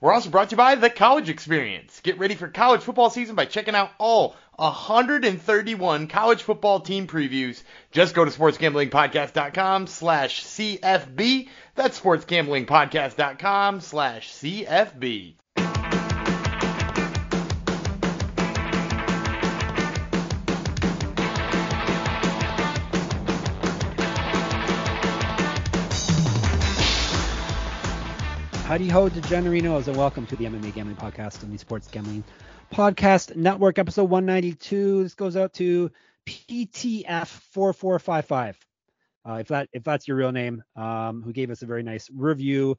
We're also brought to you by The College Experience. Get ready for college football season by checking out all 131 college football team previews. Just go to sportsgamblingpodcast.com slash CFB. That's sportsgamblingpodcast.com slash CFB. Howdy ho, degenerinos, and welcome to the MMA Gambling Podcast on the Sports Gambling Podcast Network, episode 192. This goes out to PTF4455. Uh, if that if that's your real name, um, who gave us a very nice review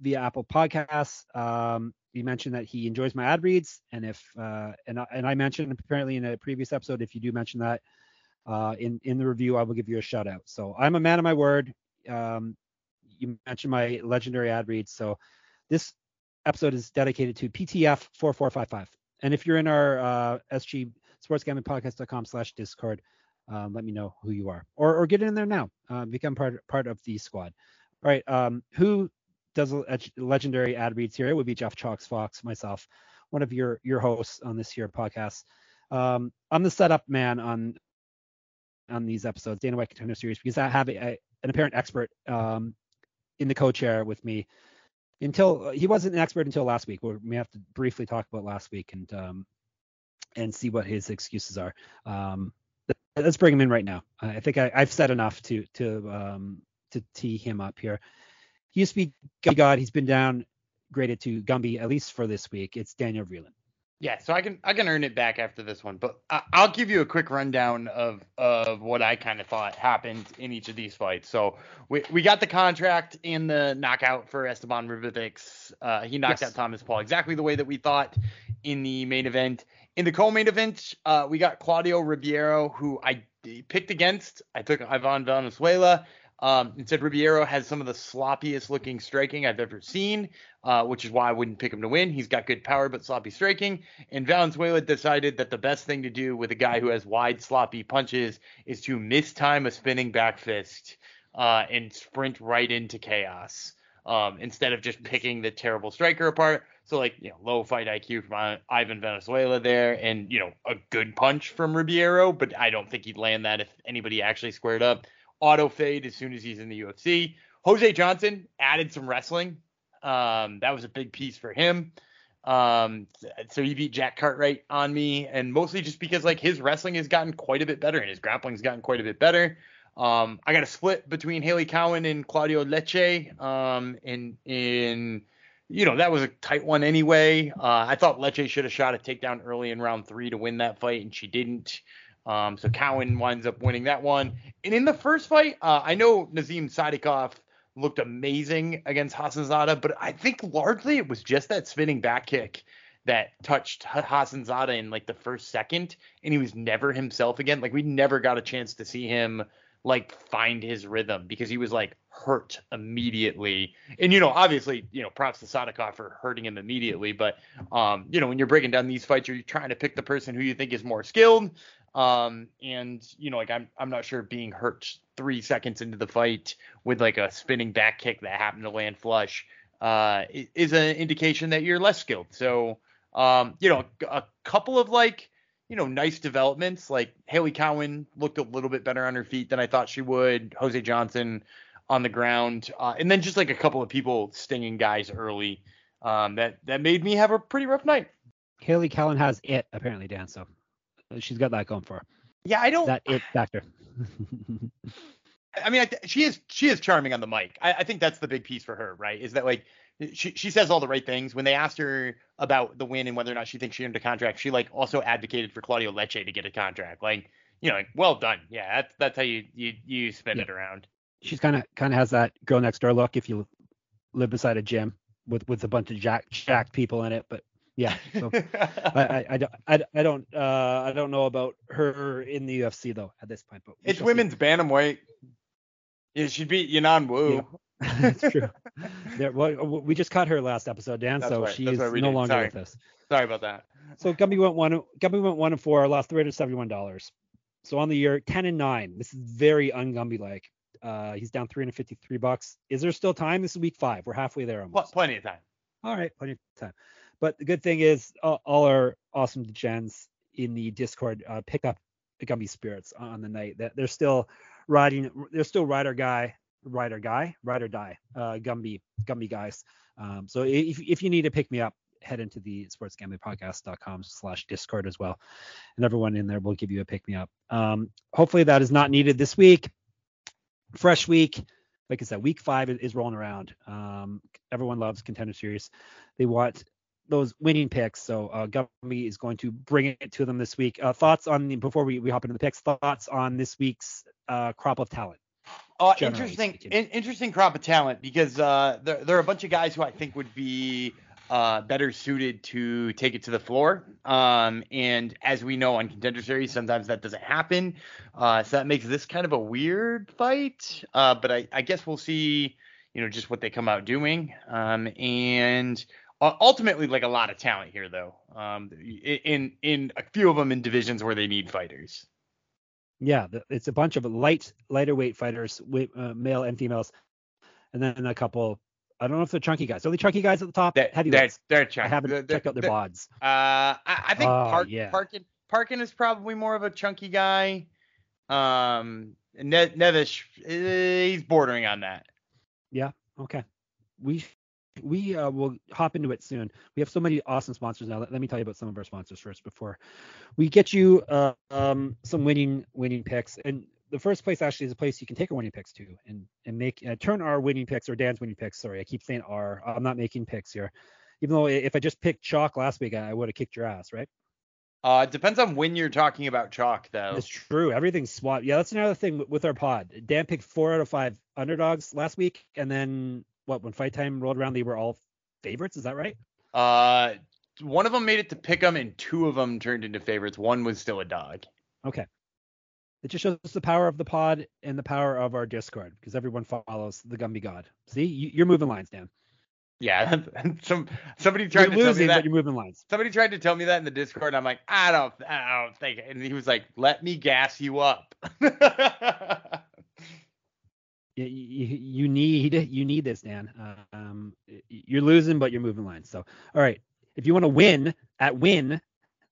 via Apple Podcasts. Um, he mentioned that he enjoys my ad reads, and if uh, and I, and I mentioned apparently in a previous episode, if you do mention that uh, in in the review, I will give you a shout out. So I'm a man of my word. Um, you mentioned my legendary ad reads. So this episode is dedicated to PTF 4455. And if you're in our uh, SG sportsgamblingpodcast.com slash discord, um, let me know who you are or, or get in there now. Uh, become part, part of the squad. All right. Um, who does a legendary ad reads here? It would be Jeff Chalks Fox, myself, one of your, your hosts on this here podcast. Um, I'm the setup man on on these episodes, Dana White Contender Series, because I have a, a, an apparent expert um, in the co-chair with me until he wasn't an expert until last week. We have to briefly talk about last week and um, and see what his excuses are. Um, let's bring him in right now. I think I, have said enough to to um, to tee him up here. He used to be God. He's been downgraded to Gumby at least for this week. It's Daniel Vreeland. Yeah, so I can I can earn it back after this one, but I, will give you a quick rundown of of what I kind of thought happened in each of these fights. So we we got the contract in the knockout for Esteban Ribovics. Uh, he knocked yes. out Thomas Paul exactly the way that we thought in the main event. In the co-main event, uh, we got Claudio Ribeiro, who I picked against. I took Ivan Valenzuela. Um, instead, Ribeiro has some of the sloppiest looking striking I've ever seen, uh, which is why I wouldn't pick him to win. He's got good power but sloppy striking. And Valenzuela decided that the best thing to do with a guy who has wide, sloppy punches is to mistime a spinning back fist uh, and sprint right into chaos um, instead of just picking the terrible striker apart. So like you know low fight IQ from Ivan Valenzuela there, and you know a good punch from Ribeiro, but I don't think he'd land that if anybody actually squared up auto fade as soon as he's in the UFC. Jose Johnson added some wrestling. Um, that was a big piece for him. Um, so he beat Jack Cartwright on me, and mostly just because like his wrestling has gotten quite a bit better and his grappling's gotten quite a bit better. Um, I got a split between Hailey Cowan and Claudia Leite. Um, in in you know that was a tight one anyway. Uh, I thought Leche should have shot a takedown early in round three to win that fight, and she didn't. Um, so Cowan winds up winning that one. And in the first fight, uh, I know Nazim Sadykhov looked amazing against Hassanzada, but I think largely it was just that spinning back kick that touched Hassanzada in like the first second, and he was never himself again. Like we never got a chance to see him like find his rhythm because he was like hurt immediately. And you know, obviously, you know, props to Sadykhov for hurting him immediately. But um, you know, when you're breaking down these fights, you're trying to pick the person who you think is more skilled. Um, and you know, like I'm I'm not sure being hurt three seconds into the fight with like a spinning back kick that happened to land flush uh, is an indication that you're less skilled. So um, you know, a couple of like you know nice developments like Hailey Cowan looked a little bit better on her feet than I thought she would. Jose Johnson on the ground, uh, and then just like a couple of people stinging guys early. Um, that that made me have a pretty rough night. Hailey Cowan has it apparently, Dan. So she's got that going for her. Yeah, I don't. That it factor. I mean, I th- she is she is charming on the mic. I, I think that's the big piece for her, right? Is that like she she says all the right things. When they asked her about the win and whether or not she thinks she earned a contract, she like also advocated for Claudia Leite to get a contract. Like, you know, like, well done. Yeah, that's that's how you you you spin yeah. it around. She's kind of kind of has that girl next door look if you live beside a gym with with a bunch of jack jacked people in it, but yeah. So I, I, I, don't I, I don't uh I don't know about her in the UFC though at this point, but it's women's see. bantamweight. Yeah, she beat Yanan Wu. That's true. There, well, we just caught her last episode, Dan, That's so right. she That's is no did. longer Sorry. with us. Sorry about that. So Gumby went one. Gumby went one and four. Lost three hundred seventy-one dollars. So on the year, ten and nine. This is very un-Gumby like. Uh, he's down three hundred fifty-three bucks. Is there still time? This is week five. We're halfway there almost. plenty of time. All right, plenty of time. But the good thing is, all, all our awesome gens in the Discord uh, pick up the Gumby spirits on the night. That they're still riding. They're still rider guy, rider guy, ride or die. Uh, Gumby, Gumby guys. Um, so if if you need to pick me up, head into the sportsgamblingpodcast.com slash discord as well and everyone in there will give you a pick me up um, hopefully that is not needed this week fresh week like i said week five is, is rolling around um, everyone loves contender series they want those winning picks so uh, Gumby is going to bring it to them this week uh, thoughts on the before we, we hop into the picks thoughts on this week's uh, crop of talent Uh, interesting, in, interesting crop of talent because uh, there, there are a bunch of guys who I think would be uh, better suited to take it to the floor. Um, and as we know on contender series, sometimes that doesn't happen. Uh, so that makes this kind of a weird fight. Uh, but I, I guess we'll see, you know, just what they come out doing. Um, and uh, ultimately, like a lot of talent here, though. Um, in in a few of them in divisions where they need fighters. Yeah, it's a bunch of light, lighter weight fighters, uh, male and females, and then a couple. I don't know if they're chunky guys. Are they chunky guys at the top? That, Heavyweights. they're, they're I haven't they're- checked out their bods. Uh, I, I think Oh, Park, yeah. Parkin Parkin is probably more of a chunky guy. Um, ne- Nevish, eh, he's bordering on that. Yeah. Okay. We we uh, will hop into it soon. We have so many awesome sponsors now. Let, let me tell you about some of our sponsors first before we get you uh, um, some winning winning picks. And the first place actually is a place you can take our winning picks to and and make uh, turn our winning picks or Dan's winning picks. Sorry, I keep saying our. I'm not making picks here. Even though if I just picked chalk last week, I would have kicked your ass, right? Uh, it depends on when you're talking about chalk, though. It's true. Everything's swapped. Yeah, that's another thing with- with our pod. Dan picked four out of five underdogs last week, and then what? When fight time rolled around, they were all favorites. Is that right? Uh, one of them made it to pick 'em, and two of them turned into favorites. One was still a dog. Okay. It just shows the power of the pod and the power of our Discord because everyone follows the Gumby God. See, you, you're moving lines, Dan. Yeah, some somebody tried You're to tell me that. but you're moving lines. Somebody tried to tell me that in the Discord. And I'm like, I don't, I don't think. And he was like, "Let me gas you up." You, you, need you need this, Dan. Um, you're losing, but you're moving lines. So, all right. If you want to win at Wynn,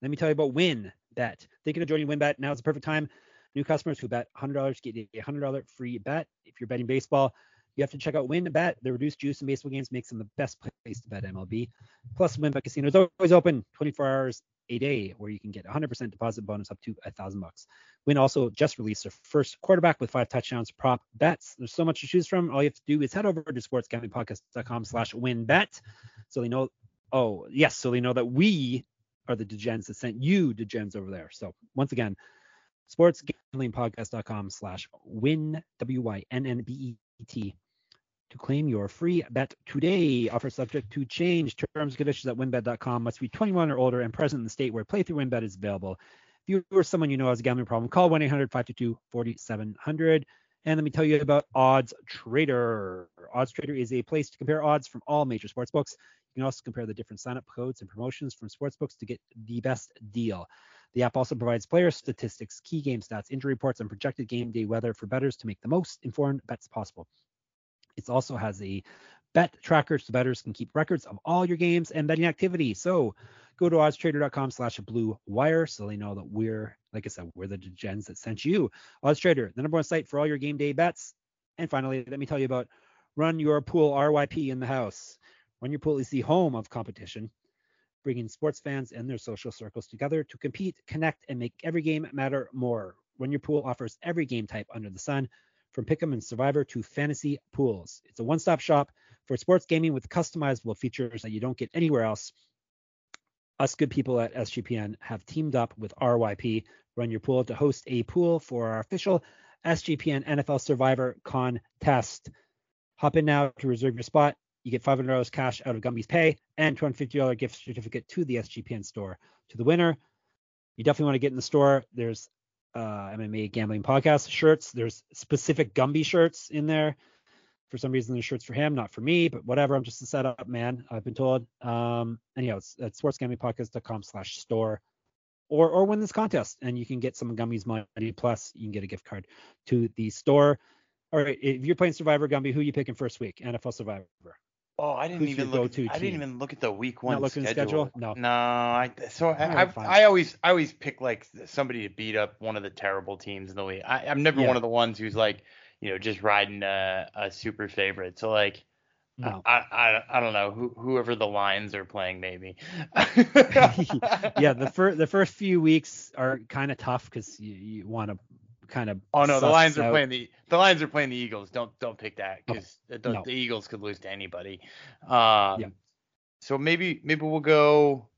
let me tell you about Win Bet. Thinking of joining WynnBet? Now is the perfect time. New customers who bet $100 get a $100 free bet. If you're betting baseball, you have to check out WynnBet. The reduced juice in baseball games makes them the best place to bet MLB. Plus, WynnBet Casino is always open 24 hours a day, where you can get 100% deposit bonus up to a thousand bucks. Wynn also just released their first quarterback with five touchdowns prop bets. There's so much to choose from. All you have to do is head over to sportsgamblingpodcast.com slash wynnbet. So they know, oh, yes, so they know that we are the degens that sent you degens over there. So once again, sportsgamblingpodcast.com slash wynn, W-Y-N-N-B-E-T to claim your free bet today. Offer subject to change. Terms and conditions at wynnbet.com. Must be 21 or older and present in the state where playthrough WynnBet is available. If you or someone you know has a gambling problem, call 1-800-522-4700. And let me tell you about Odds Trader. Odds Trader is a place to compare odds from all major sports books. You can also compare the different sign-up codes and promotions from sports books to get the best deal. The app also provides player statistics, key game stats, injury reports, and projected game day weather for bettors to make the most informed bets possible. It also has a bet tracker so bettors can keep records of all your games and betting activity. So go to oddstrader.com slash blue wire so they know that we're, like I said, we're the gens that sent you. Odds Trader, the number one site for all your game day bets. And finally, let me tell you about Run Your Pool RYP in the house. Run Your Pool is the home of competition, bringing sports fans and their social circles together to compete, connect, and make every game matter more. Run Your Pool offers every game type under the sun, from Pick'em and Survivor to fantasy pools. It's a one-stop shop for sports gaming with customizable features that you don't get anywhere else. Us good people at SGPN have teamed up with RYP Run Your Pool to host a pool for our official SGPN NFL Survivor contest. Hop in now to reserve your spot. You get $500 cash out of Gumby's pay and $250 gift certificate to the SGPN store. To the winner, you definitely want to get in the store. There's uh, MMA gambling podcast shirts. There's specific Gumby shirts in there for some reason there's shirt's for him, not for me, but whatever. I'm just a setup man. I've been told. Um, anyhow, it's at sportsgamblingpodcast.com/store, or or win this contest, and you can get some gummies money plus you can get a gift card to the store. All right, if you're playing Survivor Gumby, who you picking first week? NFL Survivor. Oh, I didn't Who's even look. go-to I didn't even look at the week one Not looking schedule. schedule? No. No, I so I, I. I always I always pick like somebody to beat up one of the terrible teams in the league. I, I'm never Yeah. one of the ones who's like you know just riding a, a super favorite. So like No. I, I I don't know who, whoever the Lions are playing maybe. yeah, the first the first few weeks are kind of tough because you, you want to kind of. Oh no, the Lions are playing the the Lions are playing the Eagles. Don't don't pick that because the, no. the Eagles could lose to anybody. Um, Yeah. So maybe maybe we'll go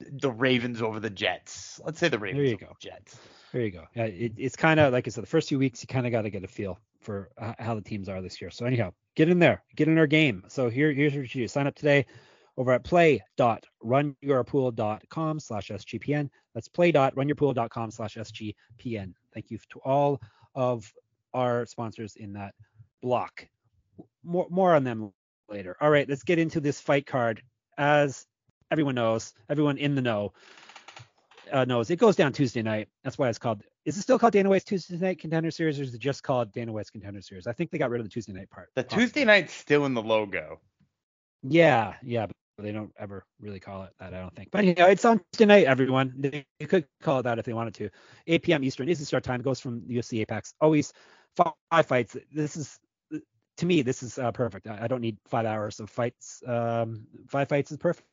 the Ravens over the Jets. Let's say the Ravens There you over go. the Jets. There you go. Yeah, it, it's kind of like I said, the first few weeks you kind of got to get a feel for how the teams are this year. So anyhow, get in there, get in our game. So here, here's what you do: sign up today over at play.runyourpool.com slash sgpn. That's play.runyourpool.com slash sgpn. Thank you to all of our sponsors in that block. More more on them later. All right, let's get into this fight card. As everyone knows, everyone in the know uh, knows it goes down Tuesday night. That's why it's called. Is it still called Dana White's Tuesday Night Contender Series, or is it just called Dana White's Contender Series? I think they got rid of the Tuesday night part. The Uh, Tuesday night's still in the logo. Yeah, yeah, they don't ever really call it that. I don't think. But you know, it's on tonight, everyone. They they could call it that if they wanted to. 8 p.m. Eastern the start time. Goes from UFC Apex. Always five, fights. This is to me, this is uh, perfect. I, I don't need five hours of fights. Um, five fights is perfect.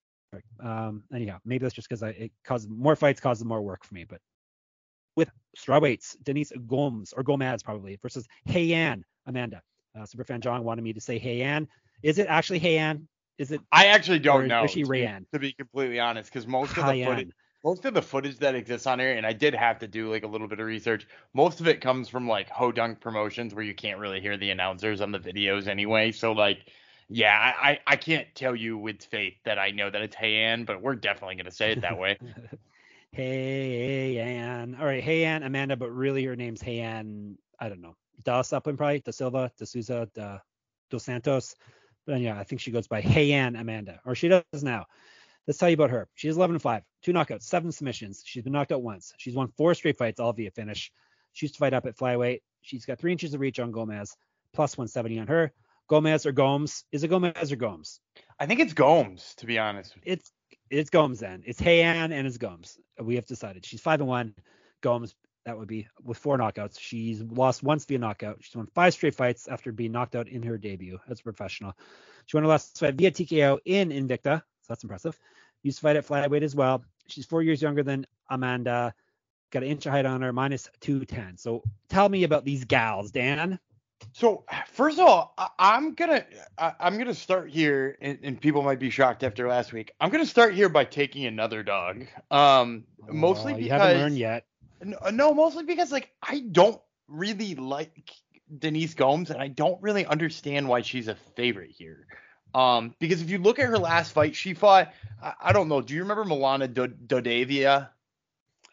Um, anyhow, maybe that's just because it causes more fights causes more work for me. But with strawweights, Denise Gomes or Gomez probably versus Heian Amanda. Uh, Superfan John wanted me to say Heian. Is it actually Heian? Is it I actually don't know. is she to be- Rayanne? To be completely honest, because most of the footage, most of the footage that exists on here, and I did have to do like a little bit of research. Most of it comes from like Hodunk Promotions, where you can't really hear the announcers on the videos anyway. So like, yeah, I I, I can't tell you with faith that I know that it's Heian, but we're definitely gonna say it that way. Hey Ann. All right, hey Ann, Amanda, but really her name's Hey Ann. I don't know. Da something probably. Da Silva, Da Souza, Da Dos Santos. But yeah, I think she goes by Hey Ann Amanda, or she does now. Let's tell you about her. She's 11 and 5, two knockouts, seven submissions. She's been knocked out once. She's won four straight fights, all via finish. She used to fight up at flyweight. She's got three inches of reach on Gomez, plus 170 on her. Gomez or Gomes? Is it Gomez or Gomes? I think it's Gomes, to be honest. it's it's Gomes then. It's Heian and it's Gomes. We have decided. She's five and one. Gomes, that would be with four knockouts. She's lost once via knockout. She's won five straight fights after being knocked out in her debut as a professional. She won her last fight via TKO in Invicta, so that's impressive. Used to fight at flyweight as well. She's four years younger than Amanda. Got an inch of height on her, minus 210. So tell me about these gals, Dan. So first of all, I, I'm gonna I, I'm gonna start here, and, and people might be shocked after last week. I'm gonna start here by taking another dog. Um, mostly Oh, you haven't learned yet. No, no, mostly because like I don't really like Denise Gomes, and I don't really understand why she's a favorite here. Um, because if you look at her last fight, she fought. I, I don't know. Do you remember Milana Do- Dudieva?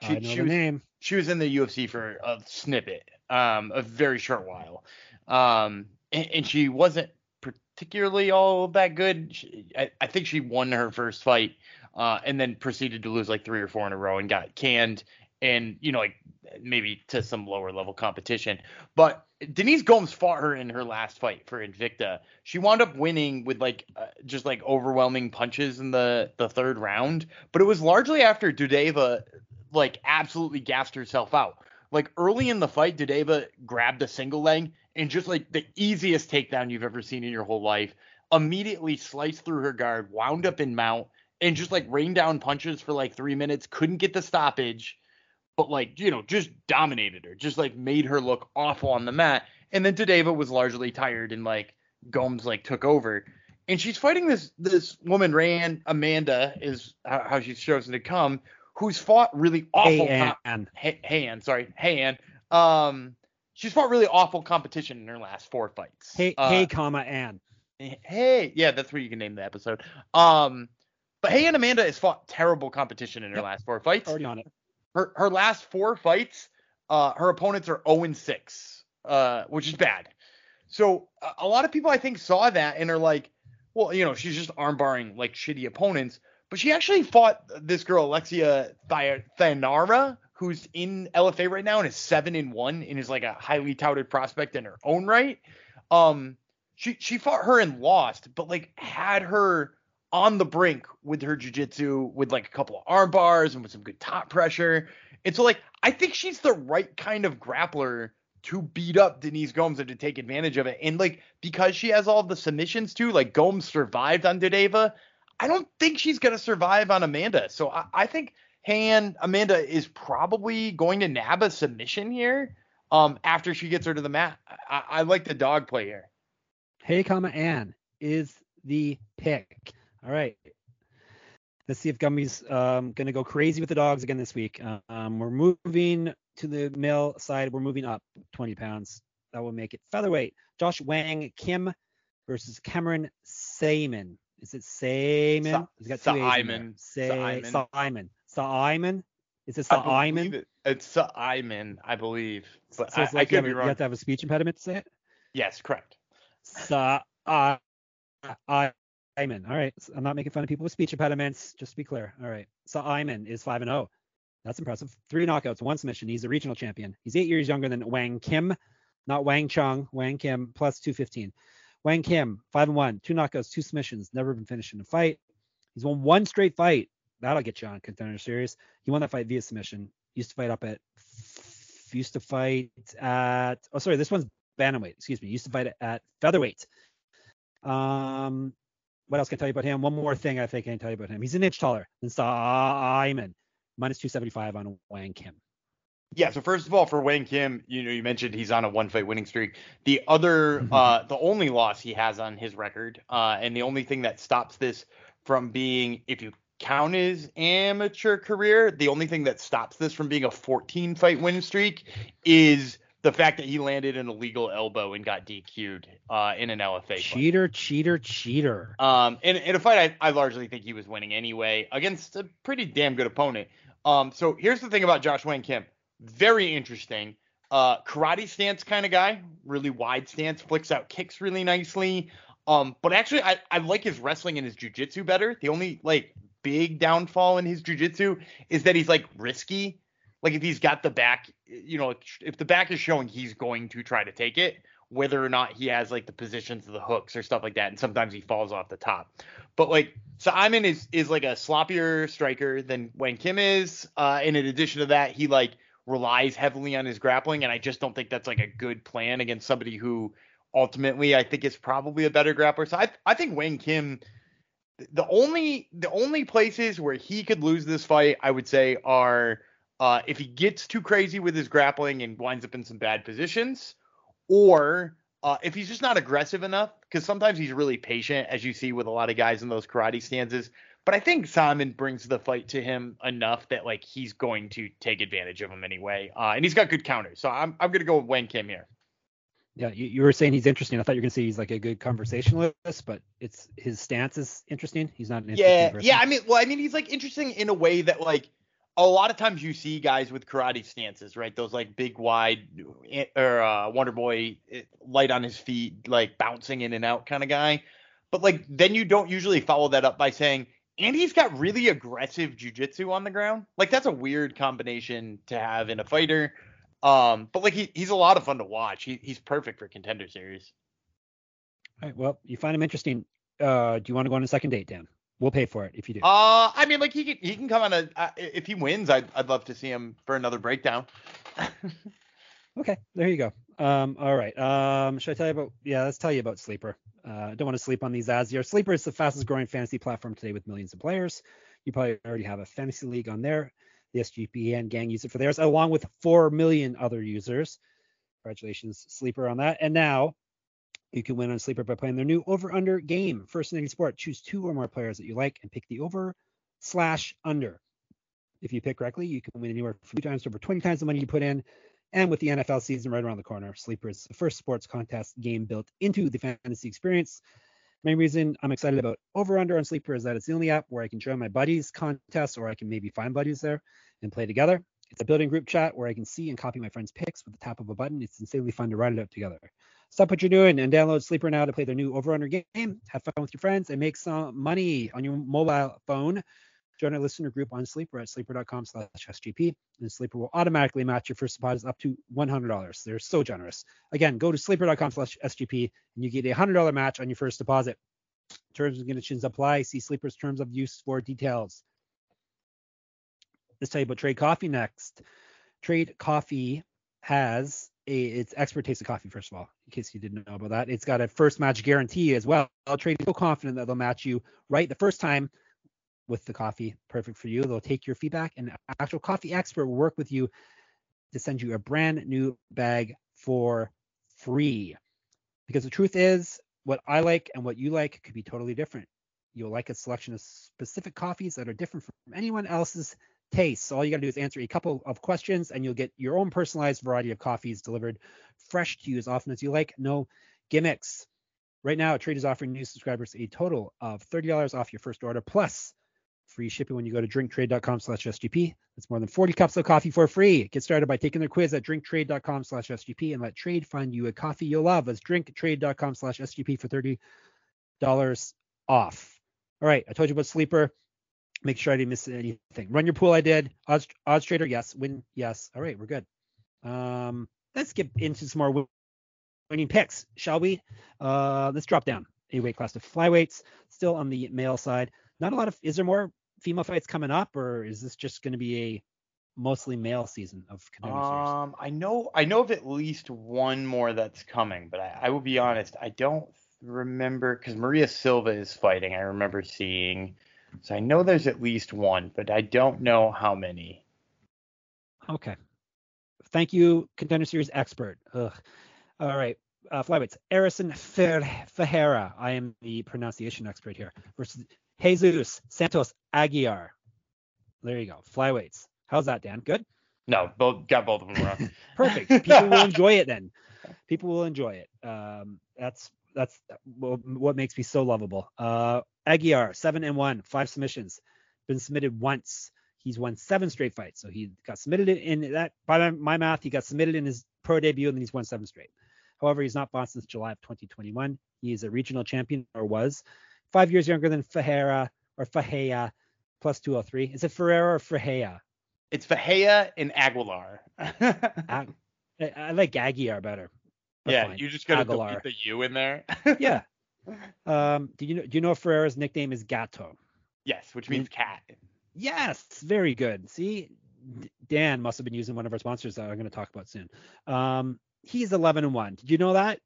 I know she the was name. she was in the UFC for a snippet, um, a very short while, um, and, and she wasn't particularly all that good. She, I, I think she won her first fight, uh, and then proceeded to lose like three or four in a row and got canned, and you know like maybe to some lower level competition. But Denise Gomes fought her in her last fight for Invicta. She wound up winning with like uh, just like overwhelming punches in the the third round, but it was largely after Dudieva like absolutely gassed herself out. Like early in the fight, Dudieva grabbed a single leg and just like the easiest takedown you've ever seen in your whole life, immediately sliced through her guard, wound up in mount, and just like rained down punches for like three minutes, couldn't get the stoppage, but like, you know, just dominated her, just like made her look awful on the mat. And then Dudieva was largely tired and like Gomes like took over. And she's fighting this this woman, Rand Amanda, is how, she's chosen to come, who's fought really awful. Hey, com- Ann. hey, hey Ann, sorry, hey Ann. Um, she's fought really awful competition in her last four fights. Hey, Uh, hey, comma, Ann. hey, yeah, that's where you can name the episode. Um, but hey Ann Amanda has fought terrible competition in her Yep. last four fights. Already on it. Her her last four fights, uh, her opponents are 0 and 6, uh, which is bad. So a lot of people I think saw that and are like, well, you know, she's just armbarring like shitty opponents. But she actually fought this girl Alexia Thainara, who's in LFA right now and is seven and one and is like a highly touted prospect in her own right. Um, she she fought her and lost, but like had her on the brink with her jiu-jitsu with like a couple of arm bars and with some good top pressure. And so like I think she's the right kind of grappler to beat up Denise Gomes and to take advantage of it. And like because she has all the submissions too, like Gomes survived on Dudieva, I don't think she's gonna survive on Amanda. So I, I think Han Amanda is probably going to nab a submission here. Um, after she gets her to the mat, I, I like the dog play here. Hey, comma Ann is the pick. All right. Let's see if Gumby's um, going to go crazy with the dogs again this week. Um, we're moving to the male side. We're moving up 20 pounds. That will make it featherweight. Josh Wang Kim versus Cameron Saaiman. Is it Saaiman? Sa- He's got two Simon. Say- Simon. Simon. Is it Simon? It. It's Simon, I believe. But so it's I, like I could have, be wrong. you have to have a speech impediment to say it. Yes, correct. Sa- I- Iman. All right. I'm not making fun of people with speech impediments. Just to be clear. All right. So Iman is 5 and 0. That's impressive. Three knockouts, one submission. He's a regional champion. He's eight years younger than Wang Kim, not Wang Chung. Wang Kim plus 215. Wang Kim, 5 and 1, two knockouts, two submissions. Never been finished in a fight. He's won one straight fight. That'll get you on contender series. He won that fight via submission. Used to fight up at. Used to fight at. Oh, sorry. This one's bantamweight. Excuse me. Used to fight at featherweight. Um, what else can I tell you about him? One more thing I think I can tell you about him. He's an inch taller than Simon, minus 275 on Wang Kim. Yeah, so first of all, for Wang Kim, you know, you mentioned he's on a one fight winning streak. The other, uh, the only loss he has on his record, uh, and the only thing that stops this from being, if you count his amateur career, the only thing that stops this from being a 14 fight winning streak is the fact that he landed an illegal elbow and got DQ'd uh, in an LFA. Cheater, cheater, cheater. Um, in, in a fight, I, I largely think he was winning anyway against a pretty damn good opponent. Um, so here's the thing about Josh Wang Kim. Very interesting. Uh, karate stance kind of guy, really wide stance, flicks out kicks really nicely. Um, but actually, I, I like his wrestling and his jujitsu better. The only like big downfall in his jujitsu is that he's like risky. Like if he's got the back, you know, if the back is showing, he's going to try to take it, whether or not he has like the positions of the hooks or stuff like that. And sometimes he falls off the top. But like Simon is is like a sloppier striker than Wang Kim is. Uh, and in addition to that, he like relies heavily on his grappling, and I just don't think that's like a good plan against somebody who ultimately I think is probably a better grappler. So I I think Wang Kim the only the only places where he could lose this fight, I would say, are uh, if he gets too crazy with his grappling and winds up in some bad positions, or uh, if he's just not aggressive enough, because sometimes he's really patient, as you see with a lot of guys in those karate stances. But I think Simon brings the fight to him enough that like he's going to take advantage of him anyway, uh, and he's got good counters. So I'm I'm gonna go with Wang Kim here. Yeah, you, you were saying he's interesting. I thought you were gonna say he's like a good conversationalist, but it's his stance is interesting. He's not an yeah, person. yeah. I mean, well, I mean, he's like interesting in a way that like a lot of times you see guys with karate stances, right? Those like big, wide, or uh, Wonder Boy light on his feet, like bouncing in and out kind of guy. But like then you don't usually follow that up by saying, and he's got really aggressive jujitsu on the ground. Like that's a weird combination to have in a fighter. Um, but like he, he's a lot of fun to watch. He, he's perfect for contender series. All right. Well, you find him interesting. Uh, do you want to go on a second date, Dan? We'll pay for it if you do. Uh, I mean, like he can he can come on a uh, if he wins, I'd I'd love to see him for another breakdown. okay, there you go. Um, all right. Um, should I tell you about? Yeah, let's tell you about Sleeper. Uh, don't want to sleep on these ads here. Sleeper is the fastest growing fantasy platform today with millions of players. You probably already have a fantasy league on there. The SGPN gang use it for theirs, along with four million other users. Congratulations, Sleeper, on that. And now you can win on Sleeper by playing their new over under game. First in any sport, choose two or more players that you like and pick the over slash under. If you pick correctly, you can win anywhere from two times to over 20 times the money you put in. And with the NFL season right around the corner, Sleeper is the first sports contest game built into the fantasy experience. Main reason I'm excited about over under on Sleeper is that it's the only app where I can join my buddies contests or I can maybe find buddies there and play together. It's a building group chat where I can see and copy my friends' picks with the tap of a button. It's insanely fun to write it out together. Stop what you're doing and download Sleeper now to play their new over under game. Have fun with your friends and make some money on your mobile phone. Join our listener group on Sleeper at sleeper.com slash SGP. And Sleeper will automatically match your first deposit up to $100. They're so generous. Again, go to sleeper.com slash SGP and you get a $100 match on your first deposit. Terms and conditions apply. See Sleeper's terms of use for details. Let's tell you about Trade Coffee next. Trade Coffee has a, its expert taste of coffee, first of all, in case you didn't know about that. It's got a first match guarantee as well. Trade is so confident that they'll match you right the first time with the coffee. Perfect for you. They'll take your feedback, and actual coffee expert will work with you to send you a brand new bag for free. Because the truth is, what I like and what you like could be totally different. You'll like a selection of specific coffees that are different from anyone else's tastes. All you got to do is answer a couple of questions and you'll get your own personalized variety of coffees delivered fresh to you as often as you like. No gimmicks. Right now, Trade is offering new subscribers a total of $30 off your first order plus free shipping when you go to drinktrade.com slash SGP. That's more than 40 cups of coffee for free. Get started by taking their quiz at drinktrade.com slash SGP and let Trade find you a coffee you'll love. That's drinktrade.com slash SGP for $30 off. All right, I told you about Sleeper. Make sure I didn't miss anything. Run your pool, I did. Odds, odds trader, yes. Wynn, yes. All right, we're good. Um, let's get into some more winning picks, shall we? Uh, let's drop down a weight class to flyweights. Still on the male side. Not a lot of. Is there more female fights coming up, or is this just going to be a mostly male season of contender? Um, I know I know of at least one more that's coming, but I, I will be honest, I don't remember because Maria Silva is fighting. I remember seeing, so I know there's at least one, but I don't know how many. Okay. Thank you, contender series expert. Ugh. All right. Uh, flyweights. Arison Ferreira. I am the pronunciation expert here. Versus Jesus Santos Aguiar. There you go. Flyweights. How's that, Dan? Good? No, both got both of them wrong. Perfect. People will enjoy it then. People will enjoy it. Um, that's that's what makes me so lovable. Uh, Aguiar, seven and one, five submissions, been submitted once. He's won seven straight fights. So he got submitted in that by my math, he got submitted in his pro debut and then he's won seven straight. However, he's not fought since July of 2021. He is a regional champion or was five years younger than Fajera or Fajea plus 203. Is it Ferreira or Fajea? It's Fajea and Aguilar. I, I like Aguiar better. Yeah, fine. you just gotta Aguilar. the U in there. yeah. Um, do you know? Do you know Ferreira's nickname is Gato? Yes, which means cat. Yes, very good. See, Dan must have been using one of our sponsors that I'm going to talk about soon. Um, he's 11 and one. Did you know that?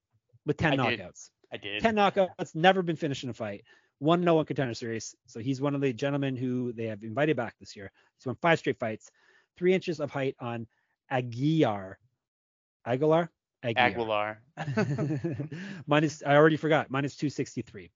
With 10 I knockouts. Did. I did. 10 knockouts, never been finished in a fight. One no one contender series. So he's one of the gentlemen who they have invited back this year. He's won five straight fights, three inches of height on Aguiar. Aguilar? Aguilar. Aguilar. minus, I already forgot. Minus 263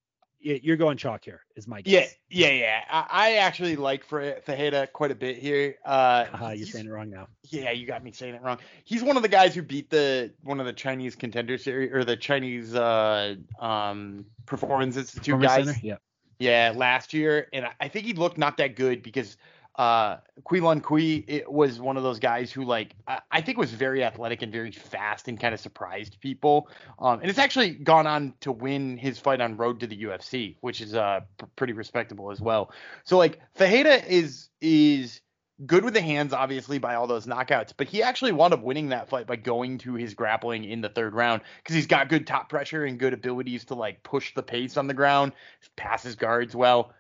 you're going chalk here, is my guess. Yeah, yeah, yeah. I, I actually like Fajeda quite a bit here. Uh, uh you're saying it wrong now. Yeah, you got me saying it wrong. He's one of the guys who beat the one of the Chinese contender series or the Chinese uh, um, Performance Institute Performance guys. Center? Yeah. Yeah, last year, and I think he looked not that good because uh Quilon Kui it was one of those guys who like I, I, think was very athletic and very fast and kind of surprised people. Um and it's actually gone on to win his fight on road to the UFC, which is uh p- pretty respectable as well. So like Fajeda is is good with the hands obviously by all those knockouts, but he actually wound up winning that fight by going to his grappling in the third round because he's got good top pressure and good abilities to like push the pace on the ground, passes guards well.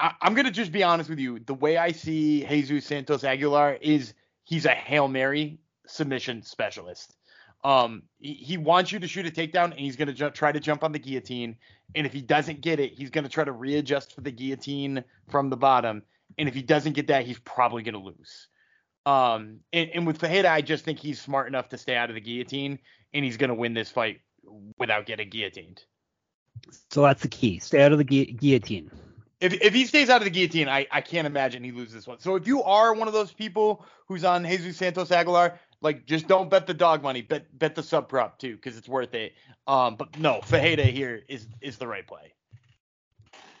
I, am gonna just be honest with you. The way I see Jesus Santos Aguilar is he's a hail mary submission specialist. Um, he, he wants you to shoot a takedown, and he's gonna ju- try to jump on the guillotine. And if he doesn't get it, he's gonna try to readjust for the guillotine from the bottom. And if he doesn't get that, he's probably gonna lose. Um, and, and with Fajeda, I just think he's smart enough to stay out of the guillotine, and he's gonna win this fight without getting guillotined. So that's the key: stay out of the gu- guillotine if if he stays out of the guillotine, I, I can't imagine he loses this one. So if you are one of those people who's on Jesus Santos Aguilar, like just don't bet the dog money, bet bet the sub prop too, because it's worth it. Um, but no, Fajeda here is is the right play.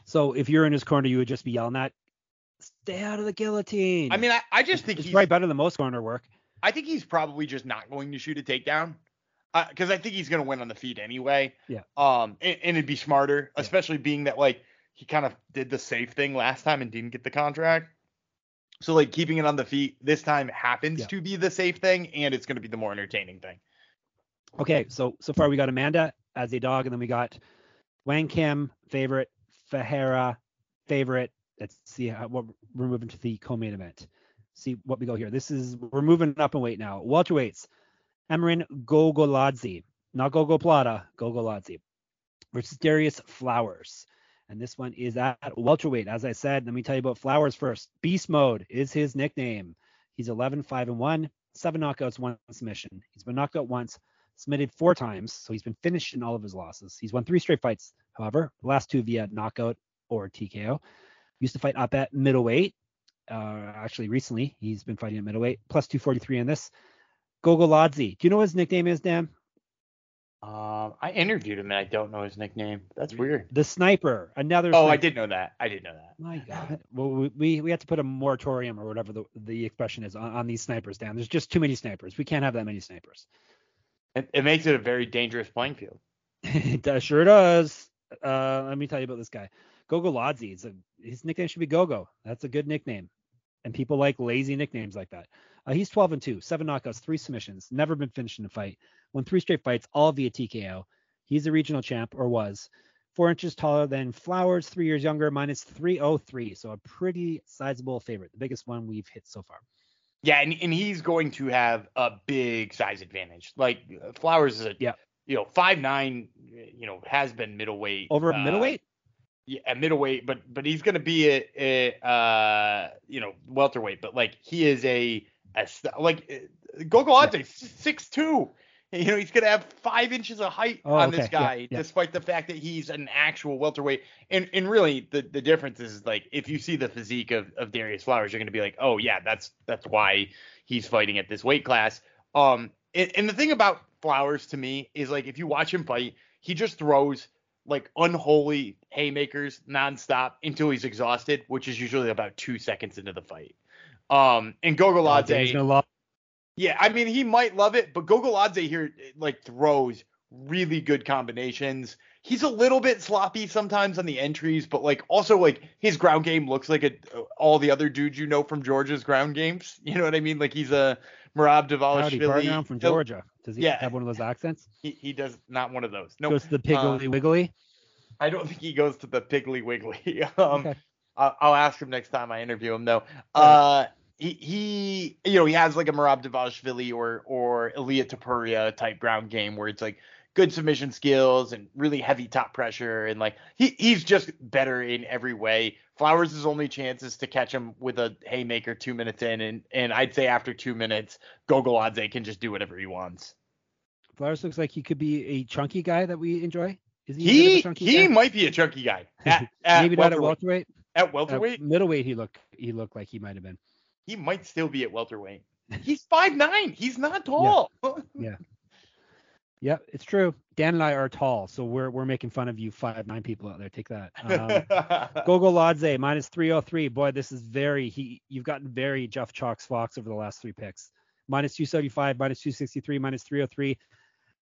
So if you're in his corner, you would just be yelling that, "Stay out of the guillotine." I mean, I, I just think it's he's right better than most corner work. I think he's probably just not going to shoot a takedown. because I think he's gonna win on the feet anyway. Yeah. Um, and, and it'd be smarter, Yeah. especially being that like he kind of did the safe thing last time and didn't get the contract. So like keeping it on the feet this time happens Yeah. to be the safe thing, and it's gonna be the more entertaining thing. Okay, so so far we got Amanda as a dog, and then we got Wang Kim favorite, Fahera favorite. Let's see how, what we're moving to the co-main event. See what we go here. This is we're moving up in weight now. Welterweights, Emrin Gogoladze, not Gogo Plata, Gogoladze versus Darius Flowers. And this one is at welterweight. As I said, let me tell you about Flowers first. Beast mode is his nickname. He's 11, 5, and 1, seven knockouts, one submission. He's been knocked out once, submitted four times, so he's been finished in all of his losses. He's won three straight fights, however, the last two via knockout or TKO. Used to fight up at middleweight. Uh, actually, recently he's been fighting at middleweight, plus 243 in this. Gogoladze. Do you know what his nickname is, Dan? Um, I interviewed him and I don't know his nickname. That's weird. The Sniper. Another. Oh, I did know that. I did know that. My God. Well, we, we we have to put a moratorium or whatever the, the expression is on, on these snipers down. There's just too many snipers. We can't have that many snipers. It, it makes it a very dangerous playing field. it does, sure does. Uh, let me tell you about this guy. Gogo. It's a, his nickname should be Gogo. That's a good nickname. And people like lazy nicknames like that. Uh, he's 12 and 2, seven knockouts, three submissions, never been finished in a fight, won three straight fights, all via TKO. He's a regional champ or was. Four inches taller than Flowers, three years younger, minus 303. So a pretty sizable favorite, the biggest one we've hit so far. Yeah, and, and he's going to have a big size advantage. Like uh, Flowers is a Yeah. you know five nine, you know has been middleweight Over uh, middleweight? Yeah, at middleweight, but but he's going to be a, a uh you know welterweight, but like he is a, a like uh, Gogoladze six two. You know he's going to have five inches of height Oh, on this okay. Yeah, guy, yeah. despite the fact that he's an actual welterweight. And and really the the difference is like if you see the physique of, of Darius Flowers, you're going to be like, oh yeah, that's that's why he's fighting at this weight class. Um, and, and the thing about Flowers to me is like if you watch him fight, he just throws like unholy haymakers nonstop until he's exhausted, which is usually about two seconds into the fight. Um, and Gogoladze, love- yeah, I mean he might love it, but Gogoladze here like throws really good combinations. He's a little bit sloppy sometimes on the entries, but like also like his ground game looks like a, all the other dudes you know from Georgia's ground games. You know what I mean? Like he's a Merab Howdy, partner. I'm from Georgia. Does he Yeah. have one of those accents? He, he does not one of those. No, Goes to the Piggly Wiggly. I don't think he goes to the Piggly Wiggly. um, Okay. I'll, I'll ask him next time I interview him though. Uh, he, he, you know, he has like a Merab Dvalishvili or or Ilia Topuria type ground game where it's like good submission skills and really heavy top pressure and like he he's just better in every way. Flowers' only chance is to catch him with a haymaker two minutes in, and and I'd say after two minutes, Gogoladze can just do whatever he wants. Flowers looks like he could be a chunky guy that we enjoy. Is he? He he guy? might be a chunky guy at, at maybe not at welterweight. welterweight. At At welterweight, middleweight, he looked he looked like he might have been. He might still be at welterweight. He's five nine. He's not tall. Yeah, Yeah, it's true. Dan and I are tall, so we're we're making fun of you five nine people out there. Take that. Um, Gogo Ladze minus 303. Boy, this is very he. You've gotten very Jeff Chalks Fox over the last three picks. Minus 275, minus 263, minus 303.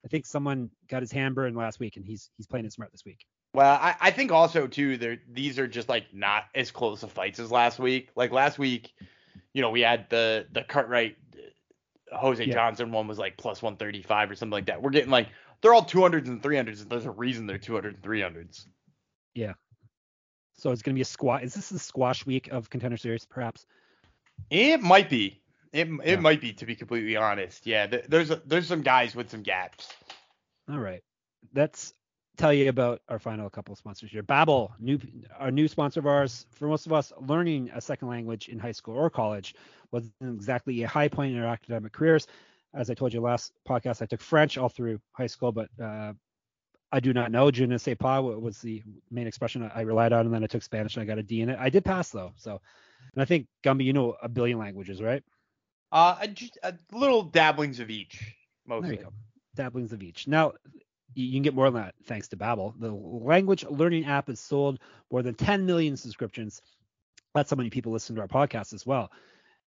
I think someone got his hand burned last week, and he's he's playing it smart this week. well, I, I think also too, there these are just like not as close of fights as last week. Like last week, you know, we had the the Cartwright uh, Jose Yeah. Johnson one was like plus 135 or something like that. We're getting like they're all 200s and 300s, and there's a reason they're 200 and 300s. So it's gonna be a squat. Is this the squash week of contender series, perhaps? It might be. It, it Yeah. might be to be completely honest. Yeah, th- there's a, there's some guys with some gaps. All right. Let's tell you about our final couple of sponsors here. Babbel, new our new sponsor of ours. For most of us, learning a second language in high school or college wasn't exactly a high point in our academic careers. As I told you last podcast, I took French all through high school, but uh, I do not know. Je ne sais pas wa- was the main expression I relied on, and then I took Spanish and I got a D in it. I did pass though, so. And I think Gumby, you know a billion languages, right? Uh, just a little dabblings of each, There mostly. you go. Dabblings of each. Now, you can get more than that thanks to Babbel. The language learning app has sold more than 10 million subscriptions. That's how many people listen to our podcast as well.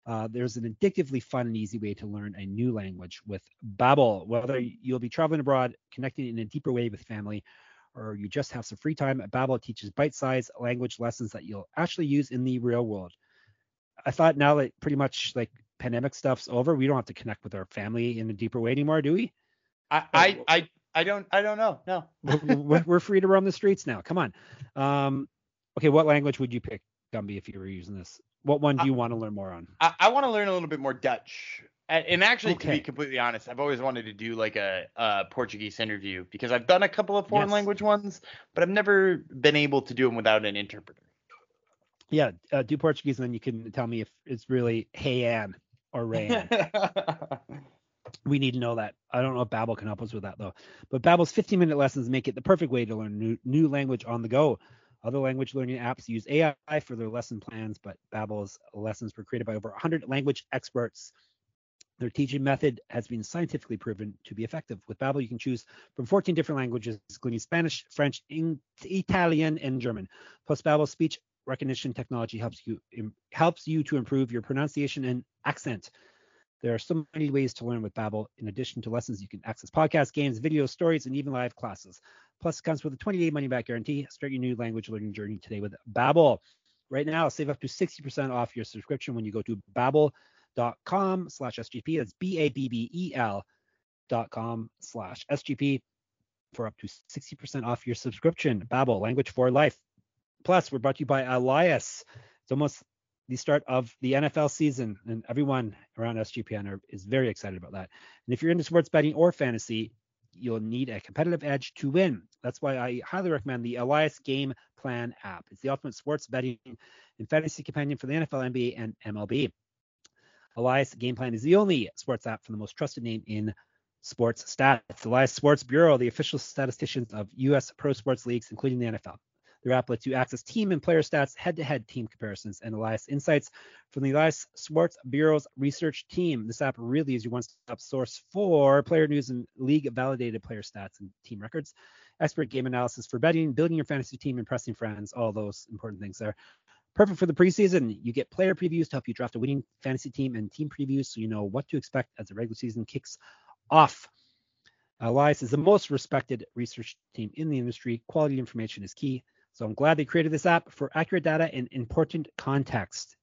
Uh, there's an addictively fun and easy way to learn a new language with Babbel. Whether you'll be traveling abroad, connecting in a deeper way with family, or you just have some free time, Babbel teaches bite-sized language lessons that you'll actually use in the real world. I thought now that pretty much like pandemic stuff's over, we don't have to connect with our family in a deeper way anymore, do we? I I I, I don't I don't know. No. we're, we're, free to roam the streets now. Come on. Um, okay, what language would you pick, Gumby, if you were using this? What one do you I, want to learn more on? I, I want to learn a little bit more Dutch. And actually, okay. to be completely honest, I've always wanted to do like a, a Portuguese interview because I've done a couple of foreign yes. language ones, but I've never been able to do them without an interpreter. Yeah, uh, do Portuguese, and then you can tell me if it's really hey Ann or Rayan. we need to know that. I don't know if Babbel can help us with that though. But Babbel's 15-minute lessons make it the perfect way to learn new, new language on the go. Other language learning apps use AI for their lesson plans, but Babbel's lessons were created by over 100 language experts. Their teaching method has been scientifically proven to be effective. With Babbel, you can choose from 14 different languages, including Spanish, French, Italian, and German. Plus, Babbel's speech recognition technology helps you helps you to improve your pronunciation and accent. There are so many ways to learn with Babbel. In addition to lessons, you can access podcasts, games, videos, stories, and even live classes. Plus, it comes with a 20-day money-back guarantee. Start your new language learning journey today with Babbel. Right now, save up to 60% off your subscription when you go to babbel.com slash SGP. That's B-A-B-B-E-L dot com slash SGP for up to 60% off your subscription. Babbel, language for life. Plus, we're brought to you by Elias. It's almost the start of the NFL season, and everyone around SGPN are, is very excited about that. And if you're into sports betting or fantasy, you'll need a competitive edge to win. That's why I highly recommend the Elias Game Plan app. It's the ultimate sports betting and fantasy companion for the NFL, NBA, and MLB. Elias Game Plan is the only sports app from the most trusted name in sports stats. Elias Sports Bureau, the official statisticians of U.S. pro sports leagues, including the NFL. Their app lets you access team and player stats, head-to-head team comparisons, and Elias insights from the Elias Sports Bureau's research team. This app really is your one-stop source for player news and league-validated player stats and team records, expert game analysis for betting, building your fantasy team, impressing friends, all those important things there. Perfect for the preseason. You get player previews to help you draft a winning fantasy team and team previews so you know what to expect as the regular season kicks off. Elias is the most respected research team in the industry. Quality information is key. So I'm glad they created this app for accurate data and important context.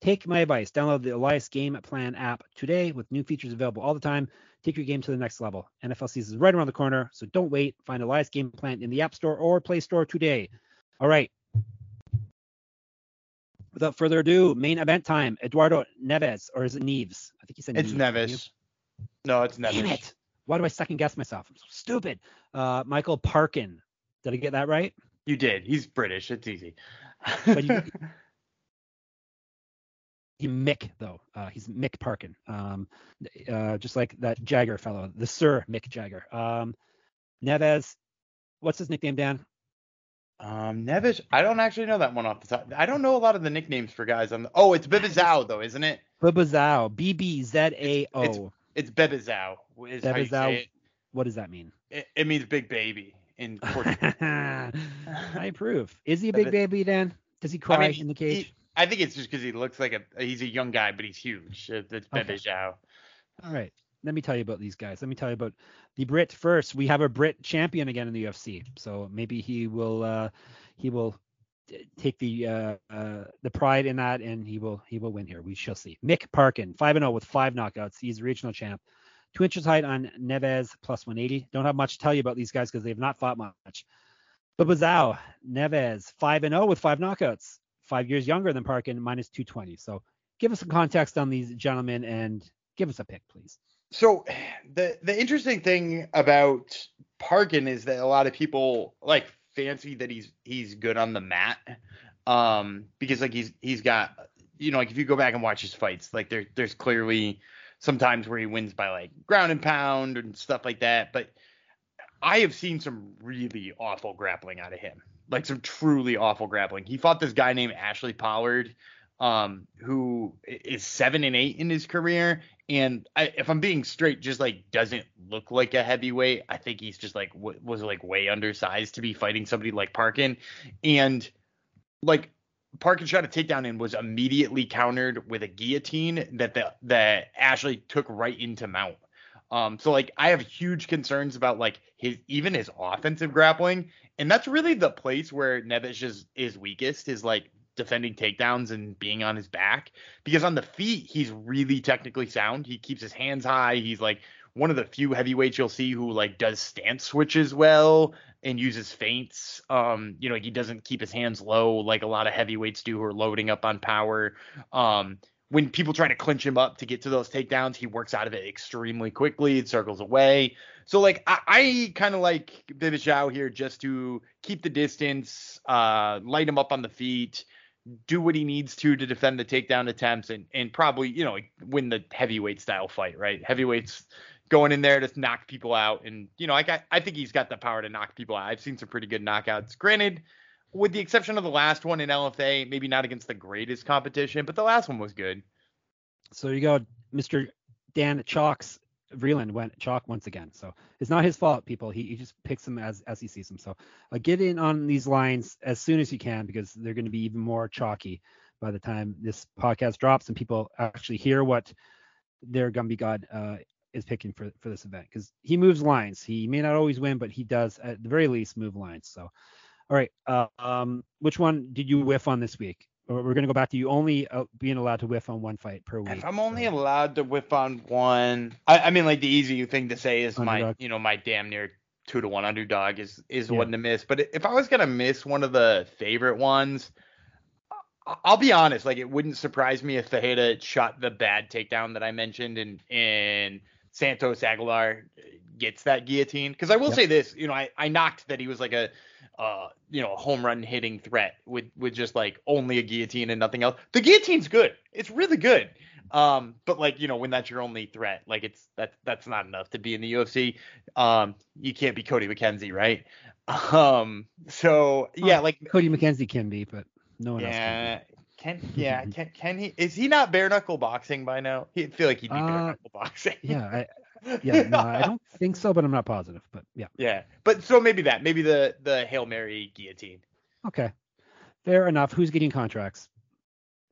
Take my advice. Download the Elias Game Plan app today with new features available all the time. Take your game to the next level. NFL season is right around the corner, so don't wait. Find Elias Game Plan in the App Store or Play Store today. All right. Without further ado, main event time. Eduardo Neves, or is it Neves? I think he said Neves. it's Neves. Neves. No, it's Neves. Damn it. Why do I second guess myself? I'm so stupid. Uh, Michael Parkin. Did I get that right? You did. He's British. It's easy. but you, he Mick though. Uh, he's Mick Parkin. Um, uh, just like that Jagger fellow, the Sir Mick Jagger. Um, Neves. What's his nickname, Dan? Um, Neves. I don't actually know that one off the top. I don't know a lot of the nicknames for guys on the. Oh, it's Bibazao though, isn't it? Bibazao. B B Z A O. It's, it's Bebezao. Bebezao. What does that mean? It, it means big baby in Portugal. I approve. Is he a big baby, Dan? Does he cry I mean, in the cage? He, I think it's just because he looks like a he's a young guy, but he's huge. That's okay. Bebezao. All right. Let me tell you about these guys. Let me tell you about the Brit first. We have a Brit champion again in the UFC, so maybe he will uh, he will take the uh, uh, the pride in that, and he will he will win here. We shall see. Mick Parkin, five and zero oh with five knockouts. He's regional champ. Two inches height on Neves, plus 180. Don't have much to tell you about these guys because they've not fought much. But Bazao, Neves, 5 and 0 with five knockouts. Five years younger than Parkin, minus 220. So give us some context on these gentlemen and give us a pick, please. So the the interesting thing about Parkin is that a lot of people like fancy that he's he's good on the mat. Um, because like he's he's got you know like if you go back and watch his fights, like there there's clearly sometimes where he wins by like ground and pound and stuff like that. But I have seen some really awful grappling out of him, like some truly awful grappling. He fought this guy named Ashley Pollard, um, who is seven and eight in his career, and I, if I'm being straight, just like doesn't look like a heavyweight. I think he's just like w- was like way undersized to be fighting somebody like Parkin, and like Parkin shot a takedown and was immediately countered with a guillotine that the that Ashley took right into mount. Um, so like I have huge concerns about like his even his offensive grappling, and that's really the place where Neves is is weakest is like defending takedowns and being on his back because on the feet he's really technically sound. He keeps his hands high. He's like one of the few heavyweights you'll see who like does stance switches well and uses feints. Um, you know, he doesn't keep his hands low like a lot of heavyweights do who are loading up on power. Um, when people try to clinch him up to get to those takedowns, he works out of it extremely quickly. It circles away. So like I, I kind of like Bebezao here just to keep the distance, uh, light him up on the feet, do what he needs to to defend the takedown attempts, and and probably you know win the heavyweight style fight. Right, heavyweights going in there to knock people out. And, you know, I got, I think he's got the power to knock people out. I've seen some pretty good knockouts. Granted, with the exception of the last one in LFA, maybe not against the greatest competition, but the last one was good. So you go, Mr. Dan Chalks Vreeland went chalk once again. So it's not his fault, people. He, he just picks them as as he sees them. So uh, get in on these lines as soon as you can because they're going to be even more chalky by the time this podcast drops and people actually hear what their Gumby God is picking for for this event because he moves lines. He may not always win, but he does at the very least move lines. So, all right, uh, um, which one did you whiff on this week? We're gonna go back to you only uh, being allowed to whiff on one fight per week. If I'm only so. allowed to whiff on one, I, I, mean, like the easy thing to say is underdog. my, you know, my damn near two to one underdog is is yeah. one to miss. But if I was gonna miss one of the favorite ones, I'll be honest, like it wouldn't surprise me if Fajeda shot the bad takedown that I mentioned in in Santos Aguilar gets that guillotine. Because I will yep. say this, you know, I, I knocked that he was like a, uh, you know, a home run hitting threat with with just like only a guillotine and nothing else. The guillotine's good. It's really good. Um, but like you know, when that's your only threat, like it's that that's not enough to be in the UFC. Um, you can't be Cody McKenzie, right? Um, so yeah, like Cody McKenzie can be, but no one else can. yeah, else. Yeah, can yeah, can can he is he not bare knuckle boxing by now? He feel like he'd be uh, bare knuckle boxing. Yeah, I, yeah, no, I don't think so, but I'm not positive. But yeah. Yeah. But so maybe that. Maybe the the Hail Mary guillotine. Okay. Fair enough. Who's getting contracts?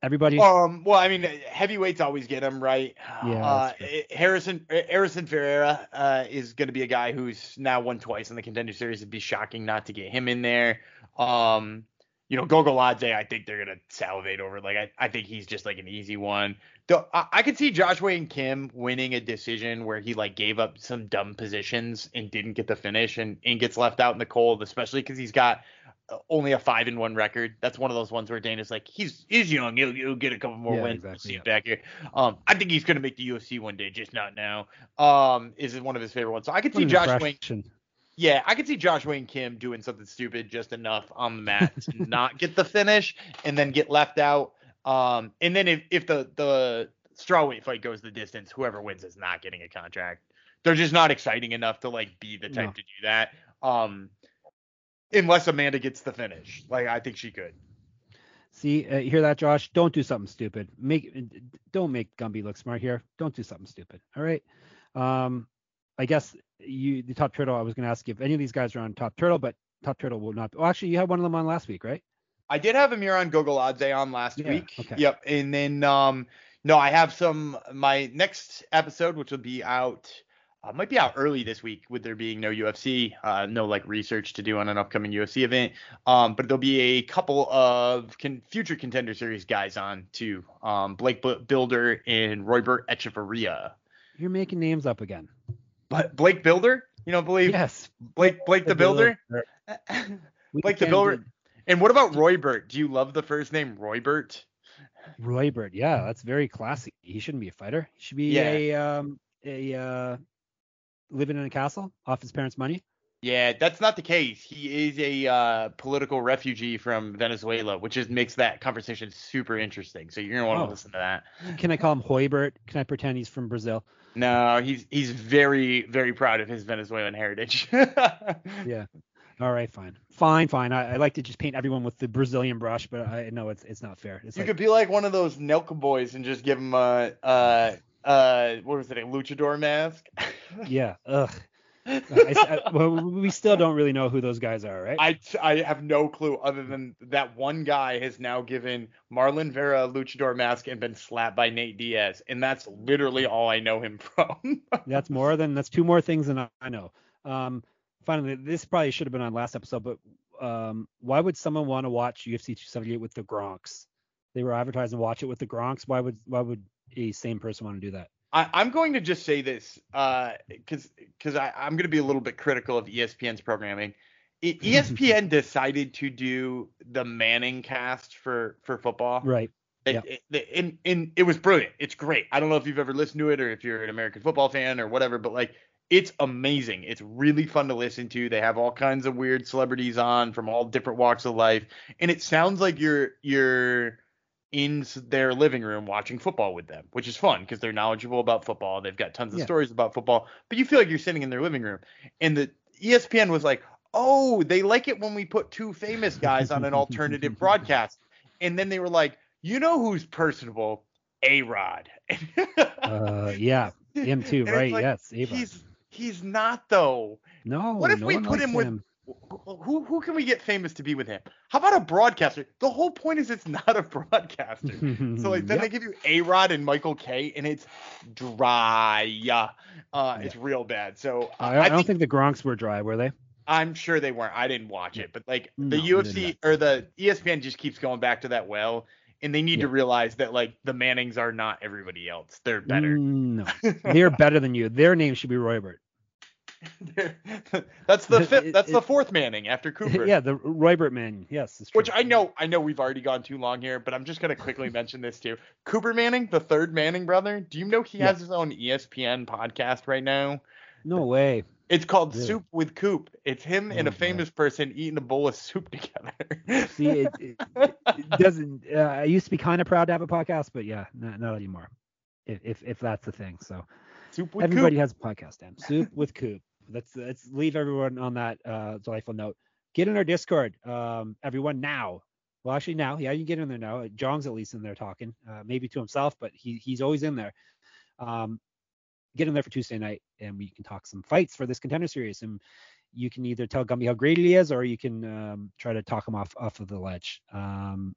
Everybody. Um. Well, I mean, heavyweights always get them, right? Yeah. Uh, Harrison Harrison Ferreira uh, is going to be a guy who's now won twice in the contender series. It'd be shocking not to get him in there. Um you know, Gogoladze, I think they're gonna salivate over. Like, I, I think he's just like an easy one. Though I, I could see Josh and Kim winning a decision where he like gave up some dumb positions and didn't get the finish and, and gets left out in the cold, especially because he's got uh, only a five and one record. That's one of those ones where Dana's like, he's he's young, he'll, he'll get a couple more yeah, wins. Exactly, see yeah. him back here. Um, I think he's gonna make the UFC one day, just not now. Um, is one of his favorite ones. So I could see Josh Wayne. Yeah, I could see Josh Wayne Kim doing something stupid just enough on the mat to not get the finish and then get left out. Um, and then if, if the the strawweight fight goes the distance, whoever wins is not getting a contract. They're just not exciting enough to like be the type no. to do that. Um, unless Amanda gets the finish, like I think she could. See, uh, hear that, Josh? Don't do something stupid. Make don't make Gumby look smart here. Don't do something stupid. All right. Um, I guess you the top turtle. I was going to ask if any of these guys are on top turtle, but top turtle will not. Well, actually, you had one of them on last week, right? I did have Amir on Google Gogoladze on last yeah, week. Okay. Yep. And then um no, I have some my next episode, which will be out uh, might be out early this week with there being no UFC, uh, no like research to do on an upcoming UFC event. Um, but there'll be a couple of con- future contender series guys on too. Um, Blake B- Bilder and Roybert Echeverria. You're making names up again. But Blake Builder, you don't believe? Yes. Blake Blake the, the Builder. Blake the Builder. And what about Roybert? Do you love the first name Roybert? Roybert, yeah, that's very classy. He shouldn't be a fighter. He should be yeah. a um a uh living in a castle off his parents' money. Yeah, that's not the case. He is a uh, political refugee from Venezuela, which is makes that conversation super interesting. So you're gonna want to oh. listen to that. Can I call him Hoybert? Can I pretend he's from Brazil? No, he's he's very very proud of his Venezuelan heritage. yeah. All right, fine, fine, fine. I, I, like to just paint everyone with the Brazilian brush, but I know it's it's not fair. It's you like, could be like one of those Nelka boys and just give him a uh uh what was it a luchador mask. yeah. Ugh. I, I, well, we still don't really know who those guys are, right? I, I have no clue other than that one guy has now given Marlon Vera a luchador mask and been slapped by Nate Diaz, and that's literally all I know him from. that's more than that's two more things than I know. Um, finally, this probably should have been on last episode, but um, why would someone want to watch UFC 278 with the Gronks? They were advertising watch it with the Gronks. Why would why would a same person want to do that? I, am going to just say this because uh, because I'm going to be a little bit critical of ESPN's programming. ESPN decided to do the ManningCast for for football. Right. It, yep. it, and, and it was brilliant. It's great. I don't know if you've ever listened to it or if you're an American football fan or whatever, but like it's amazing. It's really fun to listen to. They have all kinds of weird celebrities on from all different walks of life, and it sounds like you're you're in their living room watching football with them, which is fun because they're knowledgeable about football. They've got tons of yeah. stories about football, but you feel like you're sitting in their living room. And the ESPN was like, "Oh, they like it when we put two famous guys on an alternative broadcast." And then they were like, "You know who's personable? A Rod." uh, yeah, him too, right? Like, yes, A-Rod. He's he's not though. No. What if no we put him, him with who who can we get famous to be with him? How about a broadcaster? The whole point is it's not a broadcaster. so like then yep. they give you A Rod and Michael Kay and it's dry. Uh, yeah. it's real bad. So uh, I, I, don't think, think, the Gronks were dry, were they? I'm sure they weren't. I didn't watch it, but like the no, UFC or the ESPN just keeps going back to that well. And they need yeah. to realize that like the Mannings are not everybody else. They're better. Mm, no, they're better than you. Their name should be Roybert. that's the fifth. That's it, the fourth Manning after Cooper. Yeah, the Roybert Manning. Yes, which I know. I know we've already gone too long here, but I'm just gonna quickly mention this too. Cooper Manning, the third Manning brother. Do you know he yeah. has his own ESPN podcast right now? No way. It's called really? Soup with Coop. It's him oh, and a famous boy. person eating a bowl of soup together. See, it, it, it doesn't. Uh, I used to be kind of proud to have a podcast, but yeah, not, not anymore. If, if if that's the thing, so. Soup with Everybody Coop. has a podcast, damn. Soup with Coop. Let's let's leave everyone on that uh, delightful note. Get in our Discord, um, everyone now. Well, actually now, yeah, you can get in there now. John's at least in there talking, uh, maybe to himself, but he he's always in there. Um, get in there for Tuesday night, and we can talk some fights for this contender series. And you can either tell Gumby how great he is, or you can um, try to talk him off off of the ledge. Um,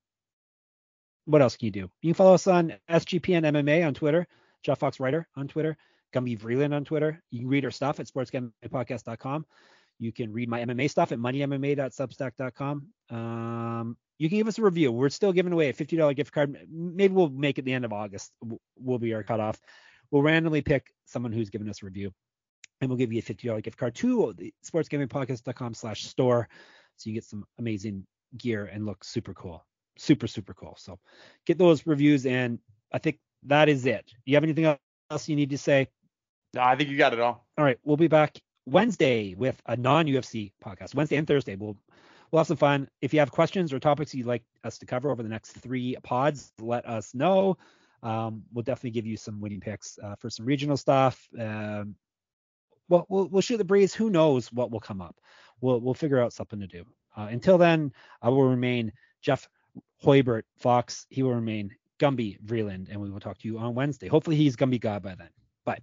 what else can you do? You can follow us on SGPN MMA on Twitter, Jeff Fox Writer on Twitter. Gumby Vreeland on Twitter. You can read her stuff at sportsgamblingpodcast.com. You can read my MMA stuff at moneymma.substack.com. Um, you can give us a review. We're still giving away a $50 gift card. Maybe we'll make it the end of August. Will be our cutoff. We'll randomly pick someone who's given us a review, and we'll give you a $50 gift card to the sportsgamblingpodcast.com slash store. So you get some amazing gear and look super cool. Super, super cool. So get those reviews, and I think that is it. You have anything else you need to say? No, I think you got it all. All right, we'll be back Wednesday with a non-UFC podcast. Wednesday and Thursday, we'll we'll have some fun. If you have questions or topics you'd like us to cover over the next three pods, let us know. Um, we'll definitely give you some winning picks uh, for some regional stuff. Um, well, we'll shoot the breeze. Who knows what will come up? We'll we'll figure out something to do. Uh, until then, I will remain Jeff Hoybert Fox. He will remain Gumby Vreeland, and we will talk to you on Wednesday. Hopefully, he's Gumby God by then. Bye.